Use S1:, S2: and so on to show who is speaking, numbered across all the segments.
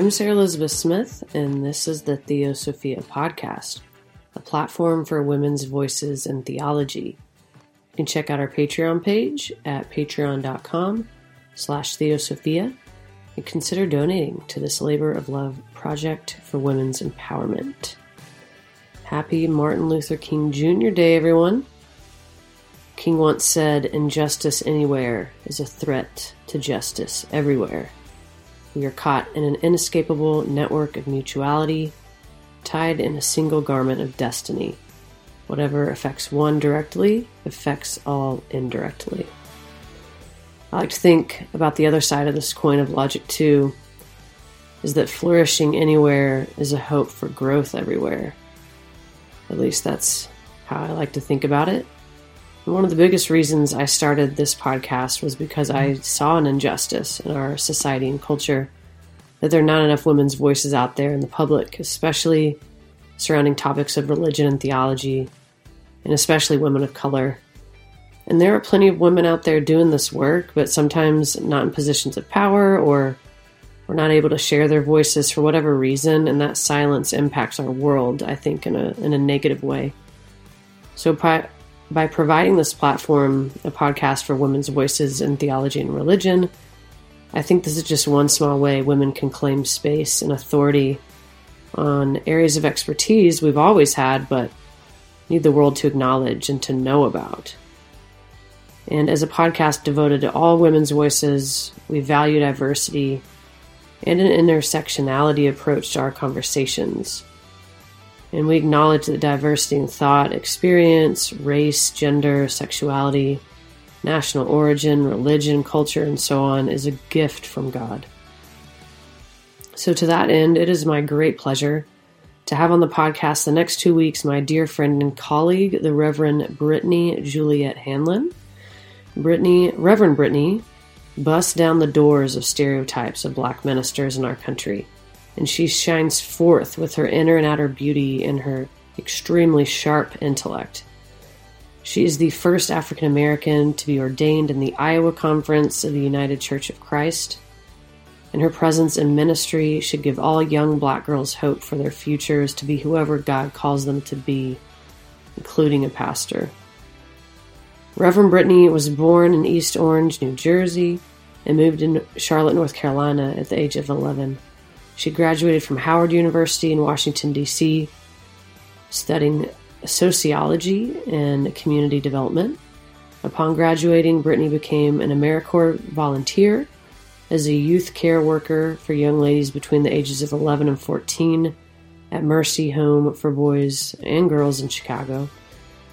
S1: I'm Sarah Elizabeth Smith, and this is the Theosophia Podcast, a platform for women's voices in theology. You can check out our Patreon page at patreon.com slash theosophia and consider donating to this labor of love project for women's empowerment. Happy Martin Luther King Jr. Day, everyone. King once said, Injustice anywhere is a threat to justice everywhere. We are caught in an inescapable network of mutuality, tied in a single garment of destiny. Whatever affects one directly affects all indirectly. I like to think about the other side of this coin of logic, too, is that flourishing anywhere is a hope for growth everywhere. At least that's how I like to think about it. One of the biggest reasons I started this podcast was because I saw an injustice in our society and culture that there are not enough women's voices out there in the public, especially surrounding topics of religion and theology, and especially women of color. And there are plenty of women out there doing this work, but sometimes not in positions of power or we're not able to share their voices for whatever reason, and that silence impacts our world, I think, in a, in a negative way. So, by providing this platform, a podcast for women's voices in theology and religion, I think this is just one small way women can claim space and authority on areas of expertise we've always had, but need the world to acknowledge and to know about. And as a podcast devoted to all women's voices, we value diversity and an intersectionality approach to our conversations. And we acknowledge that diversity in thought, experience, race, gender, sexuality, national origin, religion, culture, and so on is a gift from God. So, to that end, it is my great pleasure to have on the podcast the next two weeks my dear friend and colleague, the Reverend Brittany Juliet Hanlon. Brittany, Reverend Brittany bust down the doors of stereotypes of black ministers in our country, and she shines forth with her inner and outer beauty and her extremely sharp intellect. She is the first African American to be ordained in the Iowa Conference of the United Church of Christ, and her presence in ministry should give all young black girls hope for their futures to be whoever God calls them to be, including a pastor. Reverend Brittany was born in East Orange, New Jersey, and moved to Charlotte, North Carolina at the age of 11. She graduated from Howard University in Washington, D.C., studying sociology and community development. Upon graduating, Brittany became an AmeriCorps volunteer as a youth care worker for young ladies between the ages of 11 and 14 at Mercy Home for Boys and Girls in Chicago.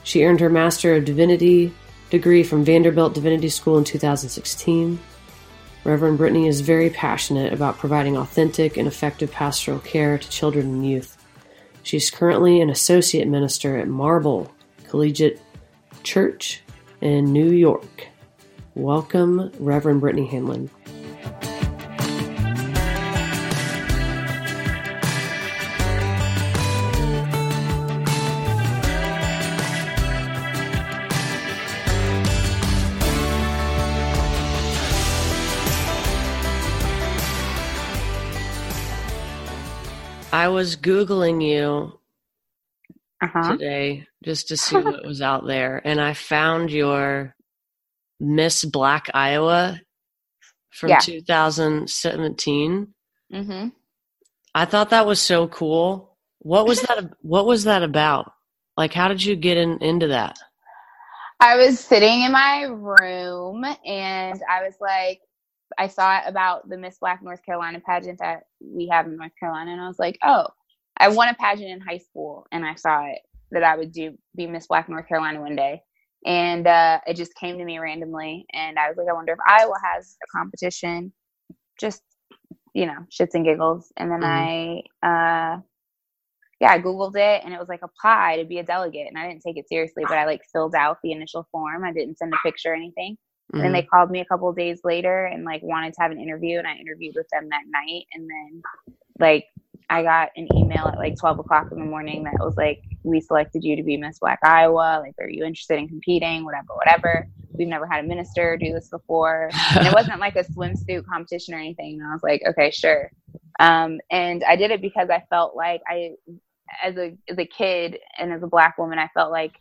S1: She earned her Master of Divinity degree from Vanderbilt Divinity School in 2016. Reverend Brittany is very passionate about providing authentic and effective pastoral care to children and youth. She's currently an associate minister at Marble Collegiate Church in New York. Welcome, Reverend Brittany Hanlon. I was Googling you uh-huh. today just to see what was out there, and I found your Miss Black Iowa from yeah. 2017. Mm-hmm. I thought that was so cool. What was that? what was that about? Like, how did you get in, into that?
S2: I was sitting in my room and I was like, I saw it about the Miss Black North Carolina pageant that we have in North Carolina, and I was like, oh, I won a pageant in high school, and I saw it that I would do be Miss Black North Carolina one day, and uh, it just came to me randomly, and I was like, I wonder if Iowa has a competition, just you know, shits and giggles, and then mm-hmm. I. Uh, yeah, I Googled it and it was like apply to be a delegate. And I didn't take it seriously, but I like filled out the initial form. I didn't send a picture or anything. Mm-hmm. And they called me a couple days later and like wanted to have an interview, and I interviewed with them that night. And then like I got an email at like 12 o'clock in the morning that was like, "We selected you to be Miss Black Iowa. Like, are you interested in competing? Whatever, whatever. We've never had a minister do this before, and it wasn't like a swimsuit competition or anything." And I was like, "Okay, sure." Um, and I did it because I felt like I, as a as a kid and as a black woman, I felt like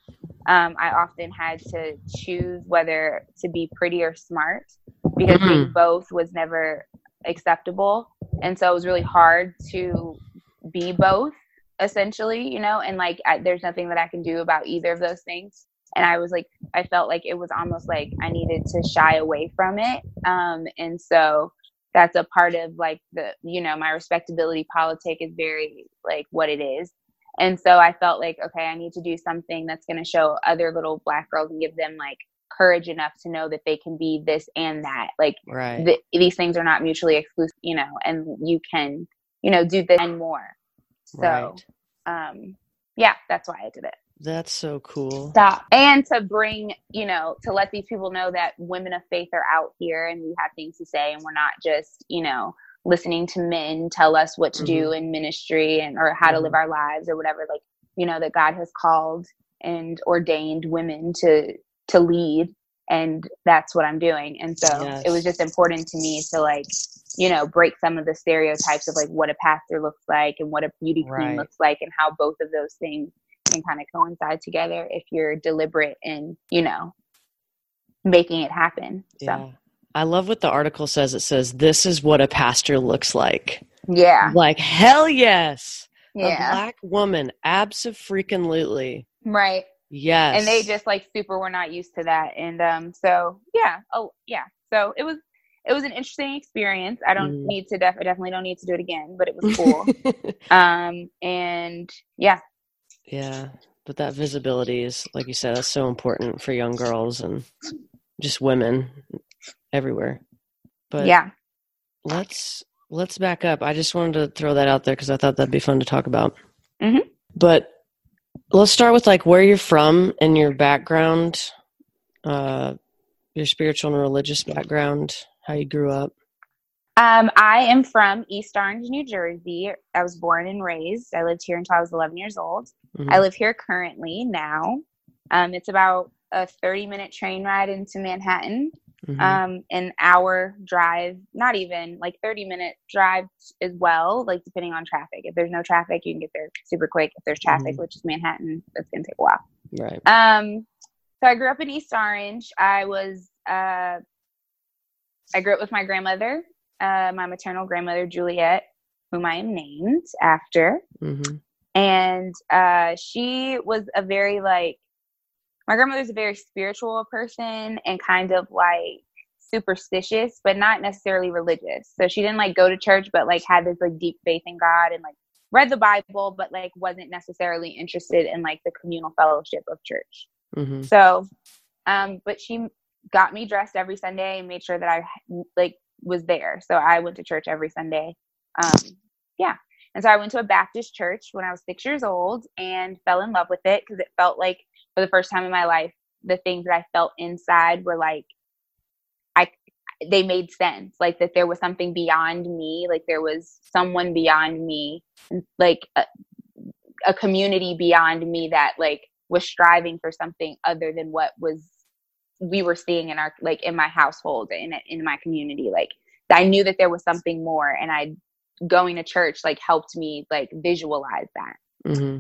S2: um, I often had to choose whether to be pretty or smart because mm-hmm. being both was never acceptable, and so it was really hard to be both essentially, you know. And like, I, there's nothing that I can do about either of those things. And I was like, I felt like it was almost like I needed to shy away from it. Um, and so that's a part of like the you know my respectability politic is very like what it is and so i felt like okay i need to do something that's going to show other little black girls and give them like courage enough to know that they can be this and that like
S1: right.
S2: th- these things are not mutually exclusive you know and you can you know do this and more so right. um yeah that's why i did it
S1: that's so cool.
S2: Stop. And to bring, you know, to let these people know that women of faith are out here and we have things to say and we're not just, you know, listening to men tell us what to mm-hmm. do in ministry and or how mm-hmm. to live our lives or whatever like, you know, that God has called and ordained women to to lead and that's what I'm doing. And so yes. it was just important to me to like, you know, break some of the stereotypes of like what a pastor looks like and what a beauty queen right. looks like and how both of those things can kind of coincide together if you're deliberate in, you know, making it happen. So yeah.
S1: I love what the article says. It says, This is what a pastor looks like.
S2: Yeah.
S1: Like, hell yes.
S2: Yeah.
S1: A black woman. Absolutely.
S2: Right.
S1: Yes.
S2: And they just like super were not used to that. And um so yeah. Oh yeah. So it was it was an interesting experience. I don't mm. need to def- I definitely don't need to do it again, but it was cool. um and yeah,
S1: yeah, but that visibility is, like you said, that's so important for young girls and just women everywhere. But
S2: yeah,
S1: let's let's back up. I just wanted to throw that out there because I thought that'd be fun to talk about.
S2: Mm-hmm.
S1: But let's start with like where you're from and your background, uh, your spiritual and religious background, how you grew up.
S2: Um, I am from East Orange, New Jersey. I was born and raised. I lived here until I was 11 years old. Mm-hmm. I live here currently now. Um, it's about a 30 minute train ride into Manhattan, mm-hmm. um, an hour drive, not even like 30 minute drive as well, like depending on traffic. If there's no traffic, you can get there super quick. If there's traffic, mm-hmm. which is Manhattan, that's going to take a while.
S1: Right.
S2: Um, so I grew up in East Orange. I was, uh, I grew up with my grandmother uh, my maternal grandmother, Juliet, whom I am named after. Mm-hmm. And uh, she was a very, like, my grandmother's a very spiritual person and kind of like superstitious, but not necessarily religious. So she didn't like go to church, but like had this like deep faith in God and like read the Bible, but like wasn't necessarily interested in like the communal fellowship of church. Mm-hmm. So, um, but she got me dressed every Sunday and made sure that I like was there. So I went to church every Sunday. Um, yeah. And so I went to a Baptist church when I was six years old and fell in love with it because it felt like for the first time in my life, the things that I felt inside were like, I, they made sense. Like that there was something beyond me. Like there was someone beyond me, like a, a community beyond me that like was striving for something other than what was we were seeing in our like in my household in in my community like i knew that there was something more and i going to church like helped me like visualize that mm-hmm.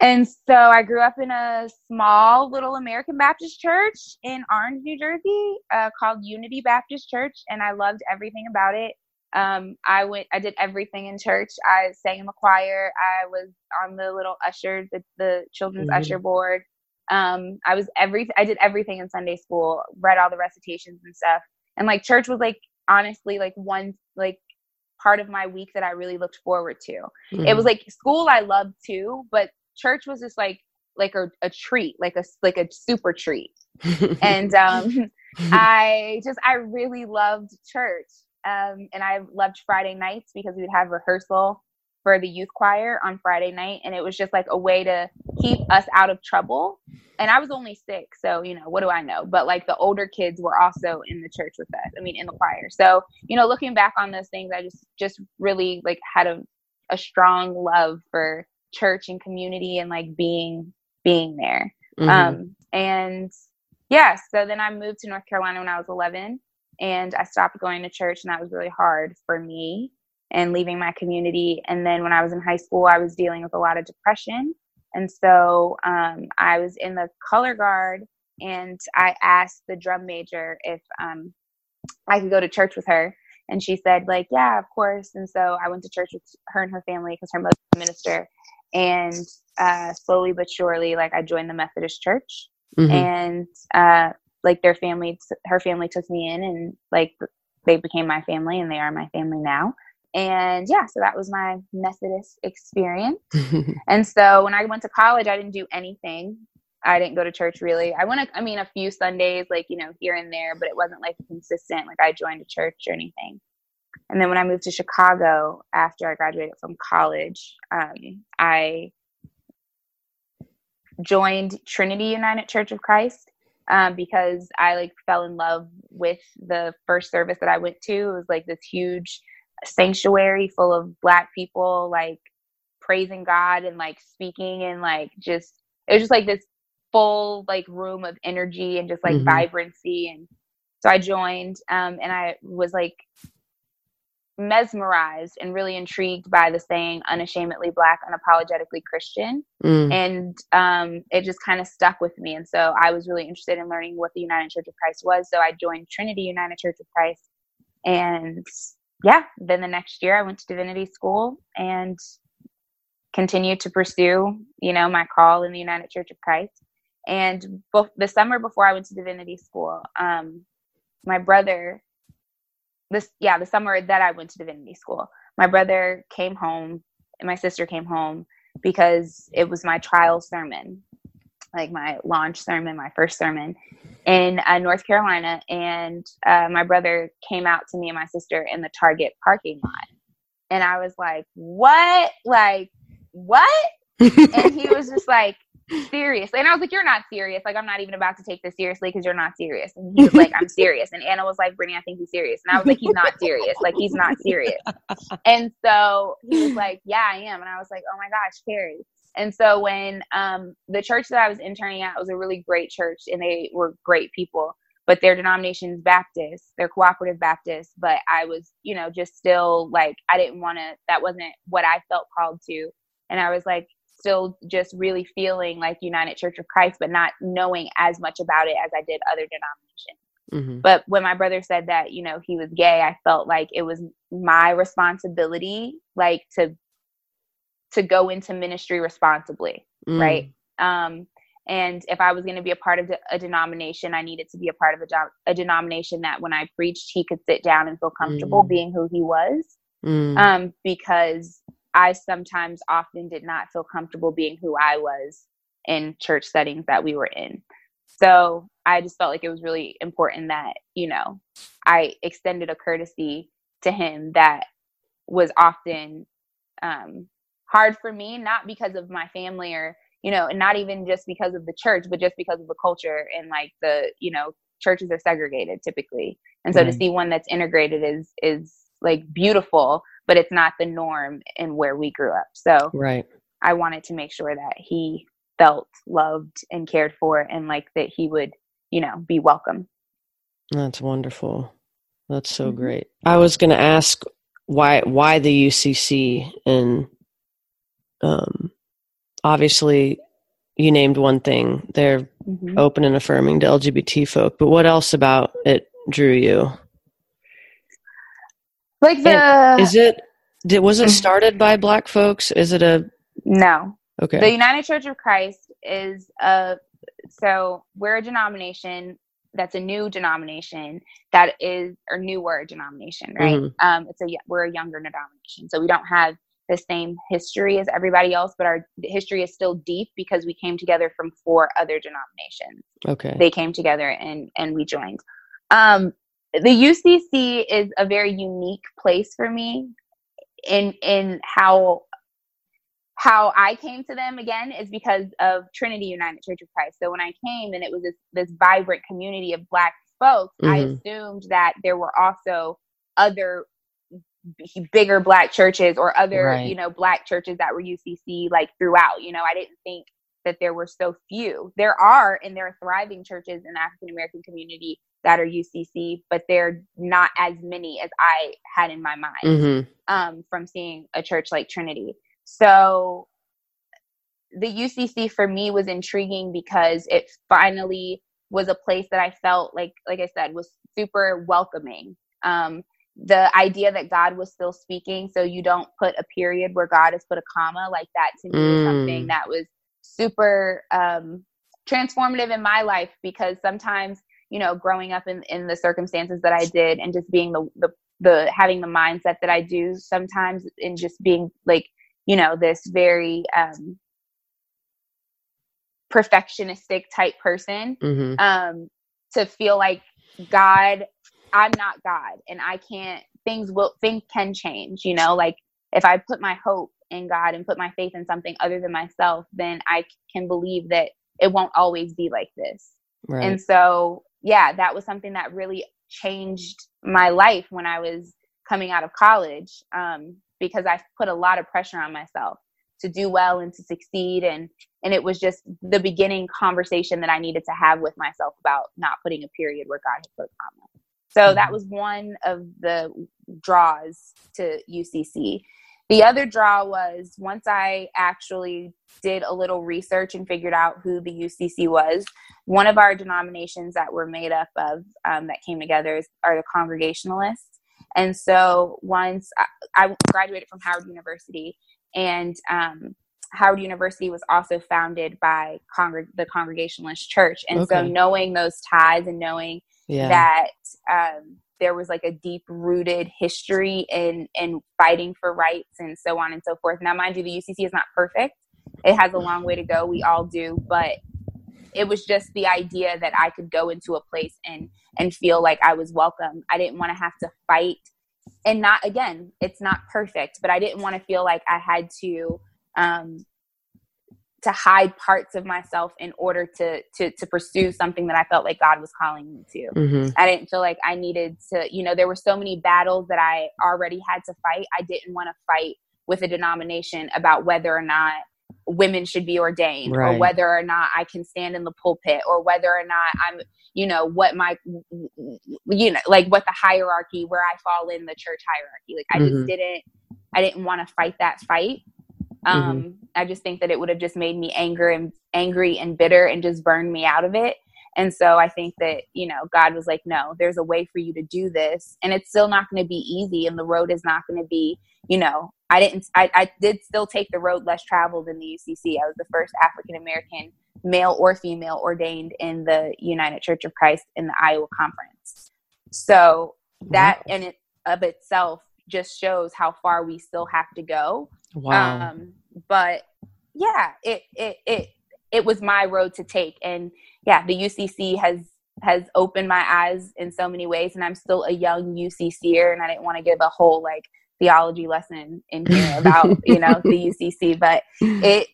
S2: And so i grew up in a small little american baptist church in orange new jersey uh, called unity baptist church and i loved everything about it um, i went i did everything in church i sang in the choir i was on the little usher the, the children's mm-hmm. usher board um, I was every I did everything in Sunday school, read all the recitations and stuff. And like church was like honestly like one like part of my week that I really looked forward to. Mm. It was like school I loved too, but church was just like like a, a treat, like a like a super treat. and um I just I really loved church. Um and I loved Friday nights because we would have rehearsal for the youth choir on Friday night. And it was just like a way to keep us out of trouble. And I was only six, so, you know, what do I know? But like the older kids were also in the church with us, I mean, in the choir. So, you know, looking back on those things, I just, just really like had a, a strong love for church and community and like being, being there. Mm-hmm. Um, and yeah, so then I moved to North Carolina when I was 11 and I stopped going to church and that was really hard for me and leaving my community. And then when I was in high school, I was dealing with a lot of depression. And so um, I was in the color guard and I asked the drum major if um, I could go to church with her. And she said, like, yeah, of course. And so I went to church with her and her family because her mother's a minister. And uh, slowly but surely, like, I joined the Methodist church. Mm-hmm. And uh, like their family, her family took me in and like they became my family and they are my family now. And yeah, so that was my Methodist experience. and so when I went to college, I didn't do anything. I didn't go to church really. I went, I mean, a few Sundays, like, you know, here and there, but it wasn't like consistent, like I joined a church or anything. And then when I moved to Chicago after I graduated from college, um, I joined Trinity United Church of Christ um, because I like fell in love with the first service that I went to. It was like this huge sanctuary full of black people like praising God and like speaking and like just it was just like this full like room of energy and just like mm-hmm. vibrancy and so I joined um, and I was like mesmerized and really intrigued by the saying unashamedly black unapologetically christian. Mm. and um, it just kind of stuck with me. And so i was really interested in learning what the united church of christ was. So i joined trinity united church of christ. And yeah then the next year i went to divinity school and continued to pursue you know my call in the united church of christ. And both the summer before i went to divinity school um, my brother this yeah the summer that i went to divinity school. My brother came home and my sister came home because it was my trial sermon like my launch sermon my first sermon in uh, north carolina. And uh, my brother came out to me and my sister in the target parking lot. And i was like what? Like what? And he was just like seriously. And I was like, You're not serious. Like, I'm not even about to take this seriously because you're not serious. And he was like, I'm serious. And Anna was like, Brittany, I think he's serious. And I was like, He's not serious. Like, he's not serious. And so he was like, Yeah, I am. And I was like, Oh my gosh, Carrie. And so when um, the church that I was interning at was a really great church and they were great people, but their denomination is Baptist, they're cooperative Baptist. But I was, you know, just still like, I didn't want to, that wasn't what I felt called to. And I was like, still just really feeling like United Church of Christ, but not knowing as much about it as I did other denominations. Mm-hmm. But when my brother said that, you know, he was gay, I felt like it was my responsibility, like to to go into ministry responsibly, mm. right? Um, and if I was going to be a part of a denomination, I needed to be a part of a, do- a denomination that when I preached, he could sit down and feel comfortable mm. being who he was. Mm. Um, because I sometimes often did not feel comfortable being who I was in church settings that we were in. So I just felt like it was really important that, you know, I extended a courtesy to him that was often um, hard for me, not because of my family or, you know, and not even just because of the church, but just because of the culture and like the, you know, churches are segregated typically. And so to see one that's integrated is, is like beautiful but it's not the norm in where we grew up. So
S1: right.
S2: I wanted to make sure that he felt loved and cared for and like that he would, you know, be welcome.
S1: That's wonderful. That's so mm-hmm. great. I was going to ask why why the UCC and um obviously you named one thing. They're mm-hmm. open and affirming to LGBT folk, but what else about it drew you?
S2: Like the
S1: is it did was it started by black folks? Is it a
S2: no?
S1: Okay.
S2: The United Church of Christ is a so we're a denomination that's a new denomination that is or newer denomination, right? Mm-hmm. Um, it's a we're a younger denomination, so we don't have the same history as everybody else, but our history is still deep because we came together from four other denominations.
S1: Okay,
S2: they came together and and we joined. Um, the UCC is a very unique place for me in in how how I came to them again is because of Trinity United Church of Christ. So when I came and it was this this vibrant community of black folks, mm-hmm. I assumed that there were also other bigger black churches or other, right. you know, black churches that were UCC like throughout. You know, I didn't think that there were so few. There are and there are thriving churches in the African American community that are UCC, but they're not as many as I had in my mind
S1: Mm-hmm.
S2: um, from seeing a church like Trinity. So the UCC for me was intriguing because it finally was a place that I felt like, like I said, was super welcoming. Um, the idea that God was still speaking, so you don't put a period where God has put a comma, like that to me was
S1: Mm.
S2: something that was super um, transformative in my life because sometimes, you know, growing up in, in the circumstances that I did and just being the, the the having the mindset that I do sometimes and just being like, you know, this very um perfectionistic type person,
S1: Mm-hmm.
S2: um, to feel like God, I'm not God and I can't things will things can change, you know, like if I put my hope in God and put my faith in something other than myself, then I can believe that it won't always be like this.
S1: Right.
S2: And so, yeah, that was something that really changed my life when I was coming out of college um, because I put a lot of pressure on myself to do well and to succeed. And, and it was just the beginning conversation that I needed to have with myself about not putting a period where God had put a comma. So that
S1: Mhm.
S2: was one of the draws to UCC. The other draw was once I actually did a little research and figured out who the UCC was, one of our denominations that we're made up of um, that came together is, are the Congregationalists. And so once I, I graduated from Howard University, and um, Howard University was also founded by congreg- the Congregationalist Church. And so knowing those ties and knowing
S1: yeah.
S2: that um, there was like a deep rooted history in in fighting for rights and so on and so forth. Now, mind you, the UCC is not perfect; it has a long way to go. We all do, but it was just the idea that I could go into a place and and feel like I was welcome. I didn't want to have to fight, and not again, it's not perfect, but I didn't want to feel like I had to. Um, to hide parts of myself in order to to to pursue something that I felt like God was calling me to.
S1: mm-hmm.
S2: I didn't feel like I needed to, you know, there were so many battles that I already had to fight. I didn't want to fight with a denomination about whether or not women should be ordained
S1: Right.
S2: or whether or not I can stand in the pulpit or whether or not I'm, you know, what my, you know, like what the hierarchy, where I fall in the church hierarchy. Like I
S1: Mhm.
S2: just didn't, I didn't want to fight that fight. Um, I just think that it would have just made me anger and angry and bitter and just burned me out of it. And so I think that, you know, God was like, no, there's a way for you to do this. And it's still not going to be easy. And the road is not going to be, you know, I didn't, I, I did still take the road less traveled in the UCC. I was the first African American male or female ordained in the United Church of Christ in the Iowa Conference. So that in it of itself just shows how far we still have to go.
S1: Wow.
S2: Um, but yeah, it, it, it, it was my road to take. And yeah, the UCC has, has opened my eyes in so many ways. And I'm still a young UCCer and I didn't want to give a whole like theology lesson in here about, you know, the UCC, but it,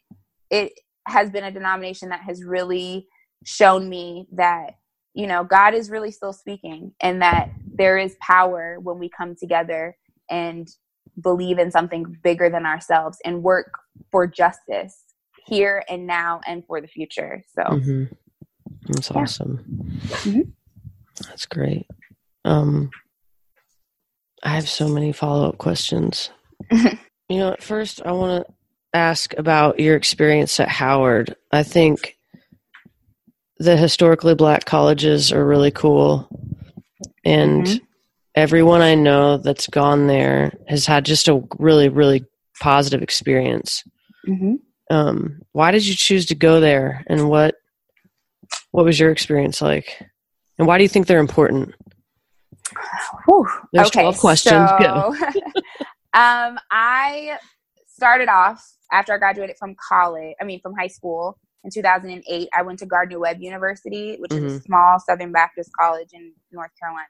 S2: it has been a denomination that has really shown me that, you know, God is really still speaking and that there is power when we come together and believe in something bigger than ourselves and work for justice here and now and for the future. So
S1: hmm That's
S2: Yeah.
S1: awesome.
S2: Mhm.
S1: That's great. Um, I have so many follow up questions. you know, at first, I want to ask about your experience at Howard. I think the historically black colleges are really cool. And
S2: Mhm.
S1: Everyone I know that's gone there has had just a really, really positive experience.
S2: mm-hmm.
S1: Um, why did you choose to go there, and what what was your experience like? And why do you think they're important?
S2: Whew.
S1: There's 12 questions. Go.
S2: So, um, I started off after I graduated from college, I mean, from high school in 2008. I went to Gardner Webb University, which is a
S1: Mm-hmm.
S2: small Southern Baptist college in North Carolina.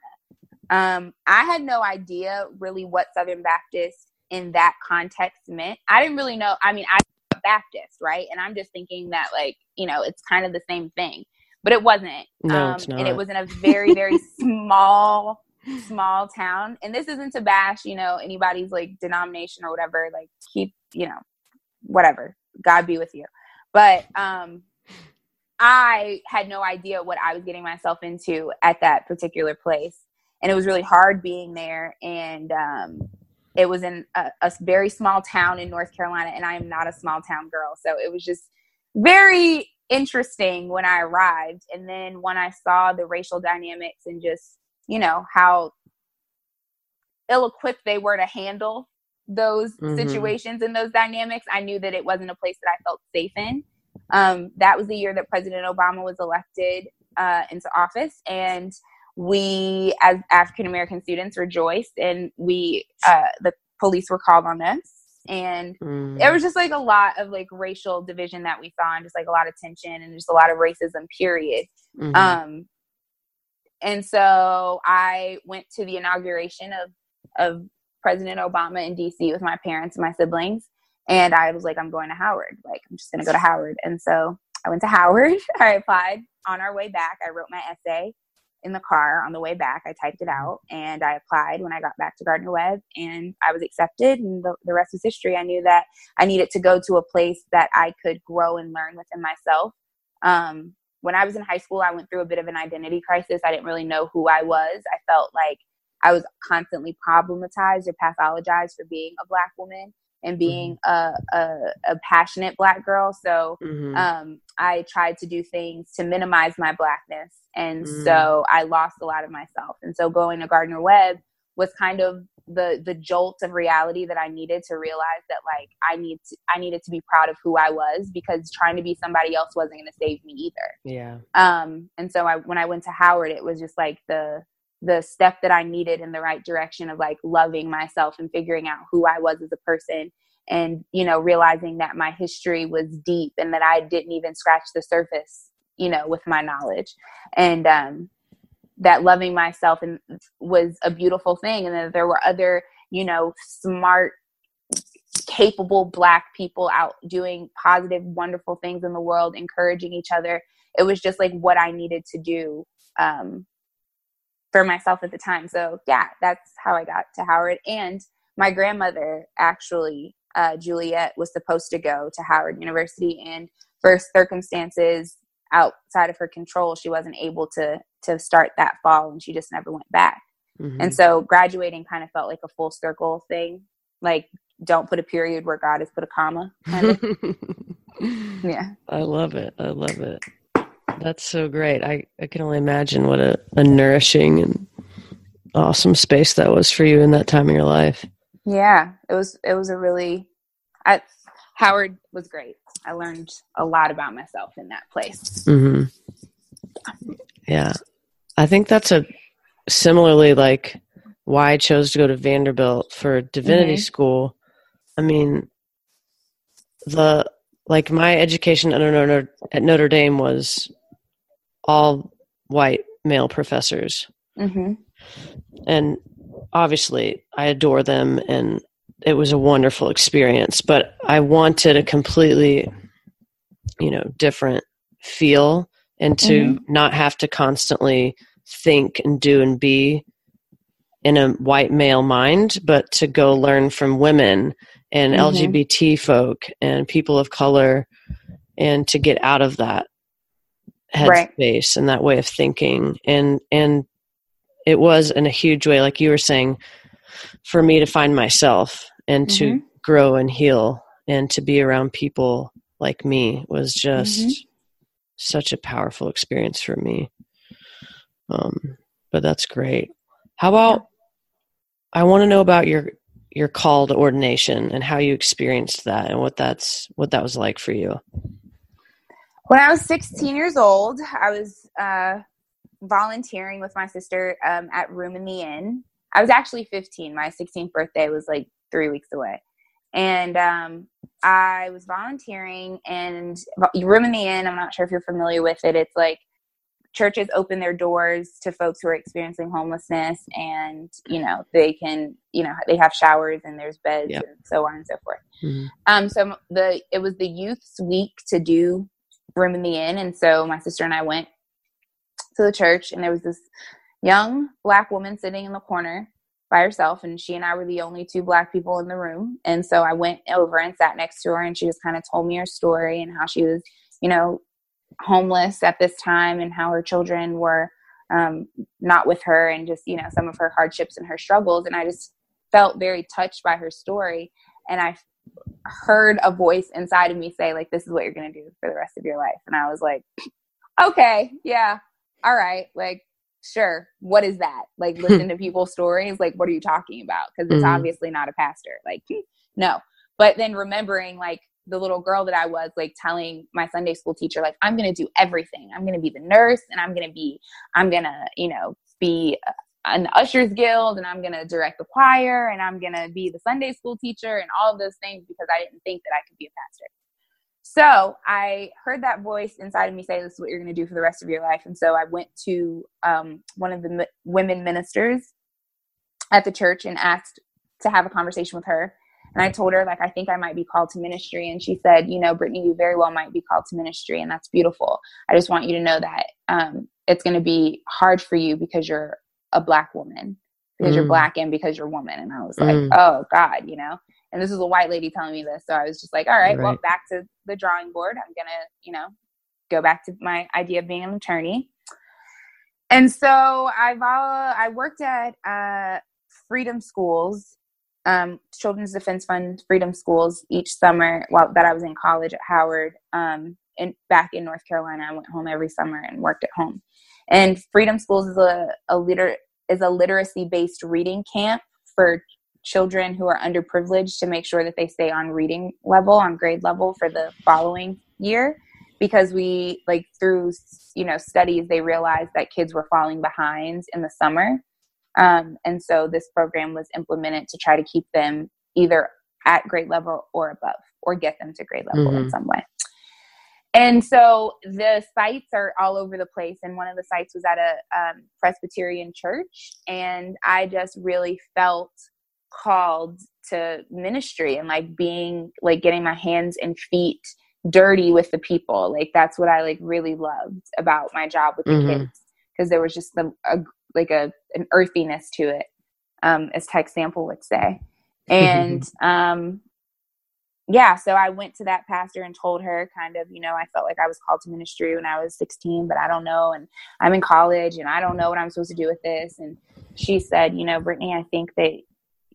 S2: Um, I had no idea really what Southern Baptist in that context meant. I didn't really know. I mean, I Baptist, right? And I'm just thinking that, like, you know, it's kind of the same thing, but it wasn't.
S1: No,
S2: um,
S1: it's
S2: And it was in a very, very small small town and this isn't to bash you know anybody's like denomination or whatever like keep you know whatever god be with you but um I had no idea what I was getting myself into at that particular place. And it was really hard being there. And um, it was in a, a, very small town in North Carolina, and I am not a small town girl. So it was just very interesting when I arrived. And then when I saw the racial dynamics and just, you know, how ill equipped they were to handle those mm-hmm. situations and those dynamics, I knew that it wasn't a place that I felt safe in. Um, that was the year that President Obama was elected uh, into office, and we, as African American students, rejoiced, and we, uh, the police were called on us, and mm. it was just like a lot of like racial division that we saw, and just like a lot of tension, and just a lot of racism. Period. Mm-hmm. Um, and so I went to the inauguration of of President Obama in DC with my parents and my siblings. And I was like, I'm going to Howard. Like, I'm just going to go to Howard. And so I went to Howard. I applied on our way back. I wrote my essay in the car on the way back. I typed it out and I applied when I got back to Gardner Webb and I was accepted. And the, the rest is history. I knew that I needed to go to a place that I could grow and learn within myself. Um, when I was in high school, I went through a bit of an identity crisis. I didn't really know who I was. I felt like I was constantly problematized or pathologized for being a black woman and being mm-hmm. a, a, a, passionate black girl. So mm-hmm. um, I tried to do things to minimize my blackness. And mm-hmm. so I lost a lot of myself. And so going to Gardner Webb was kind of the the jolt of reality that I needed to realize that like I need to I needed to be proud of who I was because trying to be somebody else wasn't going to save me either.
S3: Yeah.
S2: Um and so I when I went to Howard it was just like the the step that I needed in the right direction of like loving myself and figuring out who I was as a person and you know realizing that my history was deep and that I didn't even scratch the surface you know with my knowledge. And um that loving myself and was a beautiful thing. And that there were other you know smart capable black people out doing positive wonderful things in the world encouraging each other. It was just like what I needed to do um for myself at the time. So yeah, that's how I got to Howard. And my grandmother actually, uh, Juliet, was supposed to go to Howard University, and for circumstances outside of her control, she wasn't able to to start that fall, and she just never went back. Mm-hmm. And so graduating kind of felt like a full circle thing. Like, don't put a period where God has put a comma. Kind of. yeah.
S3: I love it. I love it. That's so great. I, I can only imagine what a, a nourishing and awesome space that was for you in that time of your life.
S2: Yeah, it was it was a really I, Howard was great. I learned a lot about myself in that place.
S3: Mm-hmm. Yeah. I think that's a similarly like why I chose to go to Vanderbilt for divinity mm-hmm. school. I mean, the like my education at Notre, at Notre Dame was all white male professors. Mm-hmm. And obviously, I adore them and it was a wonderful experience, but I wanted a completely, you know, different feel and to mm-hmm. not have to constantly think and do and be in a white male mind, but to go learn from women and mm-hmm. LGBT folk and people of color and to get out of that headspace right. and that way of thinking and and it was in a huge way like you were saying for me to find myself and mm-hmm. to grow and heal and to be around people like me was just mm-hmm. such a powerful experience for me um but that's great how about i want to know about your your call to ordination and how you experienced that and what that's what that was like for you
S2: when I was 16 years old, I was uh, volunteering with my sister um, at Room in the Inn. I was actually 15. My 16th birthday was like three weeks away. And um, I was volunteering, and Room in the Inn, I'm not sure if you're familiar with it. It's like churches open their doors to folks who are experiencing homelessness and you know they can you know they have showers and there's beds yep. and so on and so forth mm-hmm. um so the it was the youth's week to do room in the inn. And so my sister and I went to the church, and there was this young black woman sitting in the corner by herself, and she and I were the only two black people in the room. And so I went over and sat next to her, and she just kind of told me her story and how she was, you know, homeless at this time and how her children were um, not with her and just you know some of her hardships and her struggles and i just felt very touched by her story and i heard a voice inside of me say like this is what you're going to do for the rest of your life and i was like okay yeah all right like sure what is that like listen to people's stories like what are you talking about because it's mm-hmm. obviously not a pastor like no but then remembering like the little girl that I was, like telling my Sunday school teacher, like, I'm going to do everything. I'm going to be the nurse and I'm going to be, I'm going to, you know, be an ushers guild and I'm going to direct the choir and I'm going to be the Sunday school teacher and all of those things because I didn't think that I could be a pastor. So I heard that voice inside of me say, This is what you're going to do for the rest of your life. And so I went to um, one of the m- women ministers at the church and asked to have a conversation with her. And I told her, like, I think I might be called to ministry. And she said, You know, Brittany, you very well might be called to ministry. And that's beautiful. I just want you to know that um, it's going to be hard for you because you're a black woman, because mm. you're black and because you're woman. And I was like, mm. Oh, God, you know? And this is a white lady telling me this. So I was just like, All right, right. well, back to the drawing board. I'm going to, you know, go back to my idea of being an attorney. And so I've uh, I worked at uh, Freedom Schools um, Children's Defense Fund Freedom Schools each summer while that I was in college at Howard. Um, and back in North Carolina, I went home every summer and worked at home. And Freedom Schools is a, a liter is a literacy based reading camp for children who are underprivileged to make sure that they stay on reading level, on grade level for the following year. Because we like through you know studies, they realized that kids were falling behind in the summer um, and so this program was implemented to try to keep them either at grade level or above, or get them to grade level mm-hmm. in some way. And so the sites are all over the place. And one of the sites was at a um, Presbyterian church. And I just really felt called to ministry and like being like getting my hands and feet dirty with the people. Like that's what I like really loved about my job with the mm-hmm. kids because there was just the, a, like a an earthiness to it, um, as Tex Sample would say. And um, yeah, so I went to that pastor and told her kind of, you know, I felt like I was called to ministry when I was 16, but I don't know. And I'm in college and I don't know what I'm supposed to do with this. And she said, you know, Brittany, I think that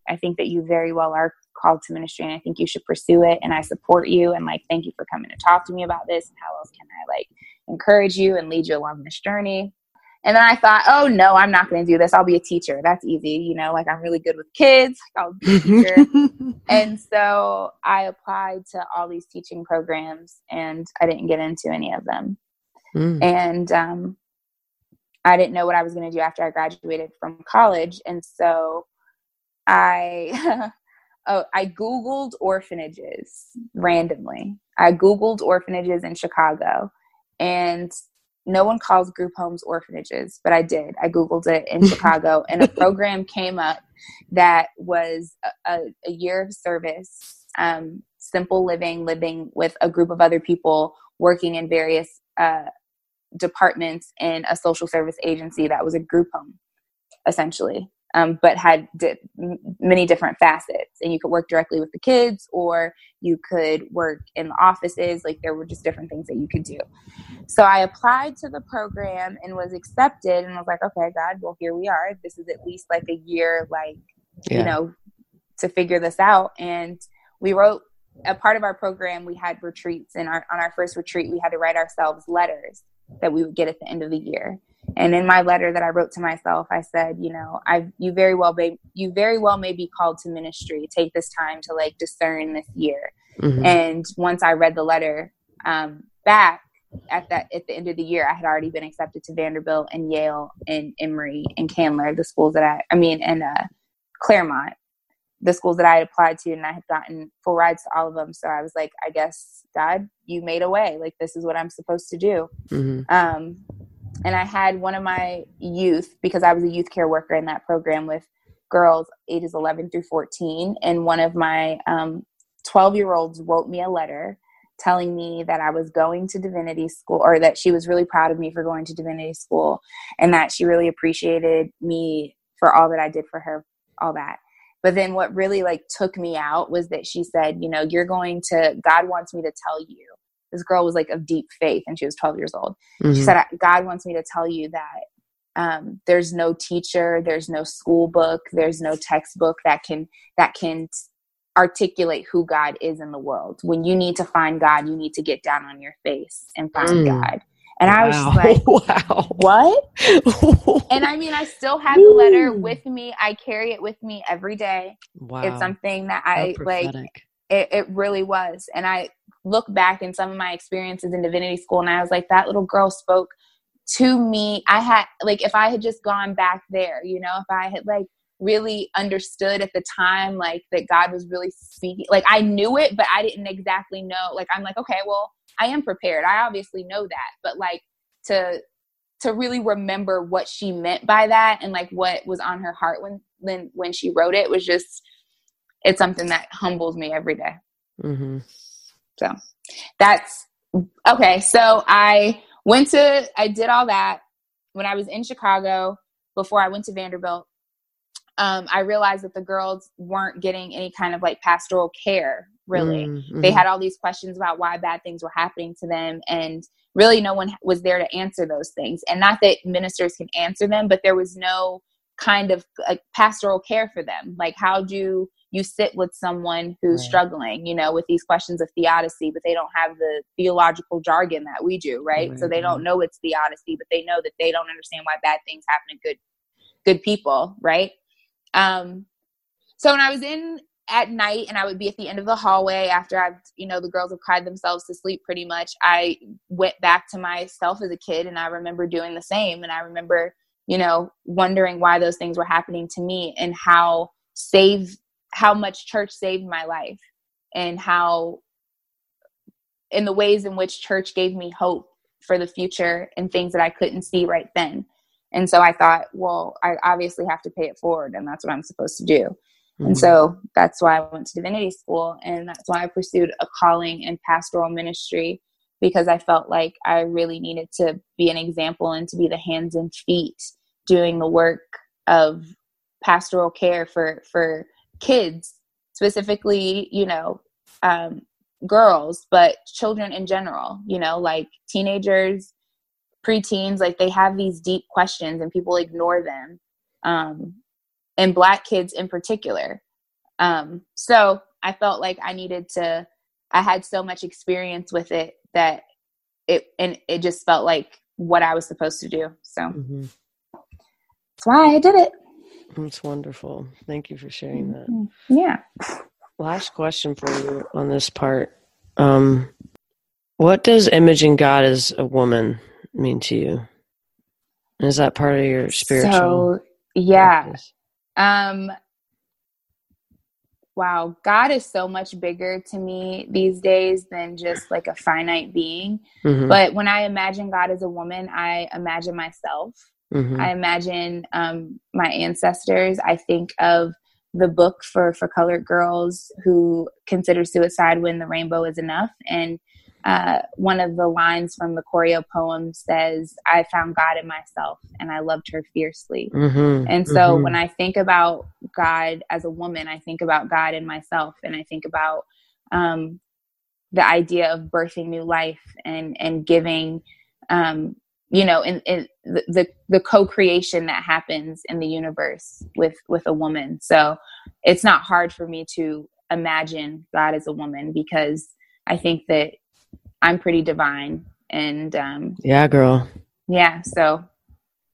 S2: I think that you very well are called to ministry and I think you should pursue it and I support you and like thank you for coming to talk to me about this and how else can I like encourage you and lead you along this journey. And then I thought, oh no, I'm not going to do this. I'll be a teacher. That's easy. You know, like I'm really good with kids. I'll be a teacher. and so I applied to all these teaching programs and I didn't get into any of them. Mm. And um, I didn't know what I was going to do after I graduated from college. And so I. oh, I Googled orphanages randomly. I Googled orphanages in Chicago and no one calls group homes orphanages, but I did. I Googled it in Chicago, and a program came up that was a, a year of service, um, simple living, living with a group of other people, working in various uh, departments in a social service agency that was a group home, essentially um, but had di- many different facets. And you could work directly with the kids, or you could work in the offices. Like there were just different things that you could do. So I applied to the program and was accepted, and I was like, okay, God, well, here we are. This is at least like a year, like yeah. you know, to figure this out. And we wrote a part of our program. We had retreats, and our on our first retreat, we had to write ourselves letters that we would get at the end of the year and in my letter that I wrote to myself, I said, you know, I you very well may you very well may be called to ministry. Take this time to like discern this year. Mm-hmm. And once I read the letter um, back at that at the end of the year, I had already been accepted to Vanderbilt and Yale and Emory and Candler, the schools that I I mean, and uh, Claremont, the schools that I had applied to, and I had gotten full rides to all of them. So I was like, I guess God, you made a way. Like this is what I'm supposed to do. Mm-hmm. Um, and I had one of my youth because I was a youth care worker in that program with girls ages 11 through 14 and one of my 12 um, year olds wrote me a letter telling me that I was going to divinity school or that she was really proud of me for going to divinity school and that she really appreciated me for all that I did for her all that. But then what really like took me out was that she said you know you're going to God wants me to tell you this girl was like of deep faith and she was 12 years old. Mm-hmm. She said, God wants me to tell you that um, there's no teacher, there's no school book, there's no textbook that can that can articulate who God is in the world. When you need to find God, you need to get down on your face and find mm. God. And wow. I was just like, wow. what? and I mean, I still have the letter with me. I carry it with me every day. Wow. It's something that I like. It, it really was. And I look back in some of my experiences in divinity school and I was like, that little girl spoke to me. I had, like, if I had just gone back there, you know, if I had, like, really understood at the time like that God was really speaking like I knew it but I didn't exactly know like I'm like okay well I am prepared I obviously know that but like to to really remember what she meant by that and like what was on her heart when when when she wrote it was just it's something that humbles me every day. Mm-hmm. So that's okay so I went to I did all that when I was in Chicago before I went to Vanderbilt um, I realized that the girls weren't getting any kind of like pastoral care, really. Mm-hmm. They had all these questions about why bad things were happening to them, and really no one was there to answer those things. And not that ministers can answer them, but there was no kind of like pastoral care for them. Like, how do you sit with someone who's right. struggling, you know, with these questions of theodicy, but they don't have the theological jargon that we do, right? right. So they don't know it's theodicy, but they know that they don't understand why bad things happen to good good people, right? Um, so when I was in at night and I would be at the end of the hallway after I've, you know, the girls have cried themselves to sleep pretty much, I went back to myself as a kid and I remember doing the same. And I remember, you know, wondering why those things were happening to me and how save how much church saved my life and how in the ways in which church gave me hope for the future and things that I couldn't see right then. And so I thought, well, I obviously have to pay it forward, and that's what I'm supposed to do. Mm-hmm. And so that's why I went to divinity school, and that's why I pursued a calling in pastoral ministry because I felt like I really needed to be an example and to be the hands and feet doing the work of pastoral care for for kids, specifically, you know, um, girls, but children in general. You know, like teenagers preteens like they have these deep questions and people ignore them um, and black kids in particular um, so i felt like i needed to i had so much experience with it that it and it just felt like what i was supposed to do so mm-hmm. That's why i did it
S1: that's wonderful thank you for sharing that
S2: mm-hmm. yeah
S1: last question for you on this part um, what does imaging god as a woman mean to you? Is that part of your spiritual? So,
S2: yeah. Practice? Um, wow, God is so much bigger to me these days than just like a finite being. Mm-hmm. But when I imagine God as a woman, I imagine myself. Mm-hmm. I imagine um, my ancestors. I think of the book for for colored girls who consider suicide when the rainbow is enough and uh, one of the lines from the choreo poem says, I found God in myself and I loved her fiercely. Mm-hmm, and so mm-hmm. when I think about God as a woman, I think about God in myself and I think about um, the idea of birthing new life and, and giving, um, you know, in, in the, the, the co-creation that happens in the universe with, with a woman. So it's not hard for me to imagine God as a woman because I think that I'm pretty divine. And um,
S1: yeah, girl.
S2: Yeah. So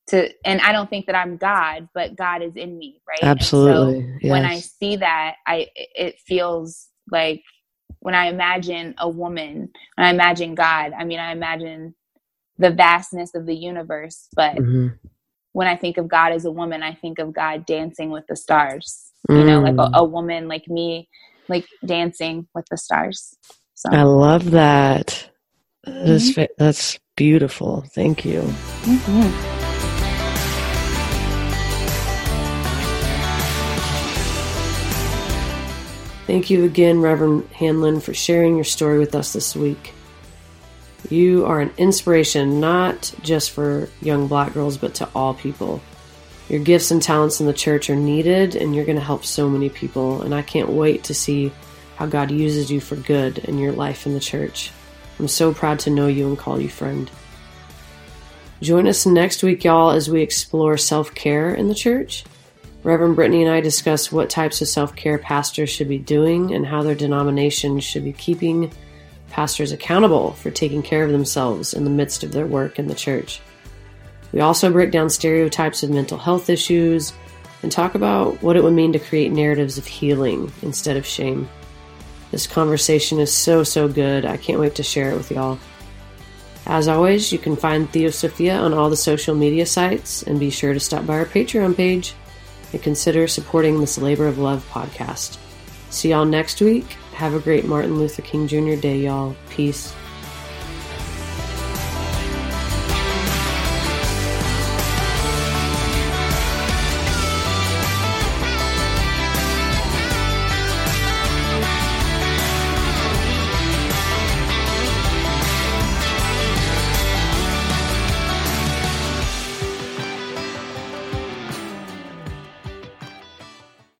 S2: to, and I don't think that I'm God, but God is in me, right?
S1: Absolutely. So
S2: yes. When I see that, I, it feels like when I imagine a woman, when I imagine God, I mean, I imagine the vastness of the universe, but mm-hmm. when I think of God as a woman, I think of God dancing with the stars, you mm. know, like a, mm. a woman like me, like dancing with the stars.
S1: So I love that. That's, mm-hmm. that's beautiful. Thank you. Mm-hmm. Thank you again, Reverend Hanlon, for sharing your story with us this week. You are an inspiration not just for young black girls, but to all people. Your gifts and talents in the church are needed, and you're going to help so many people. And I can't wait to see how God uses you for good in your life in the church. I'm so proud to know you and call you friend. Join us next week, y'all, as we explore self care in the church. Reverend Brittany and I discuss what types of self care pastors should be doing and how their denomination should be keeping pastors accountable for taking care of themselves in the midst of their work in the church. We also break down stereotypes of mental health issues and talk about what it would mean to create narratives of healing instead of shame. This conversation is so, so good. I can't wait to share it with y'all. As always, you can find Theosophia on all the social media sites and be sure to stop by our Patreon page and consider supporting this Labor of Love podcast. See y'all next week. Have a great Martin Luther King Jr. Day, y'all. Peace.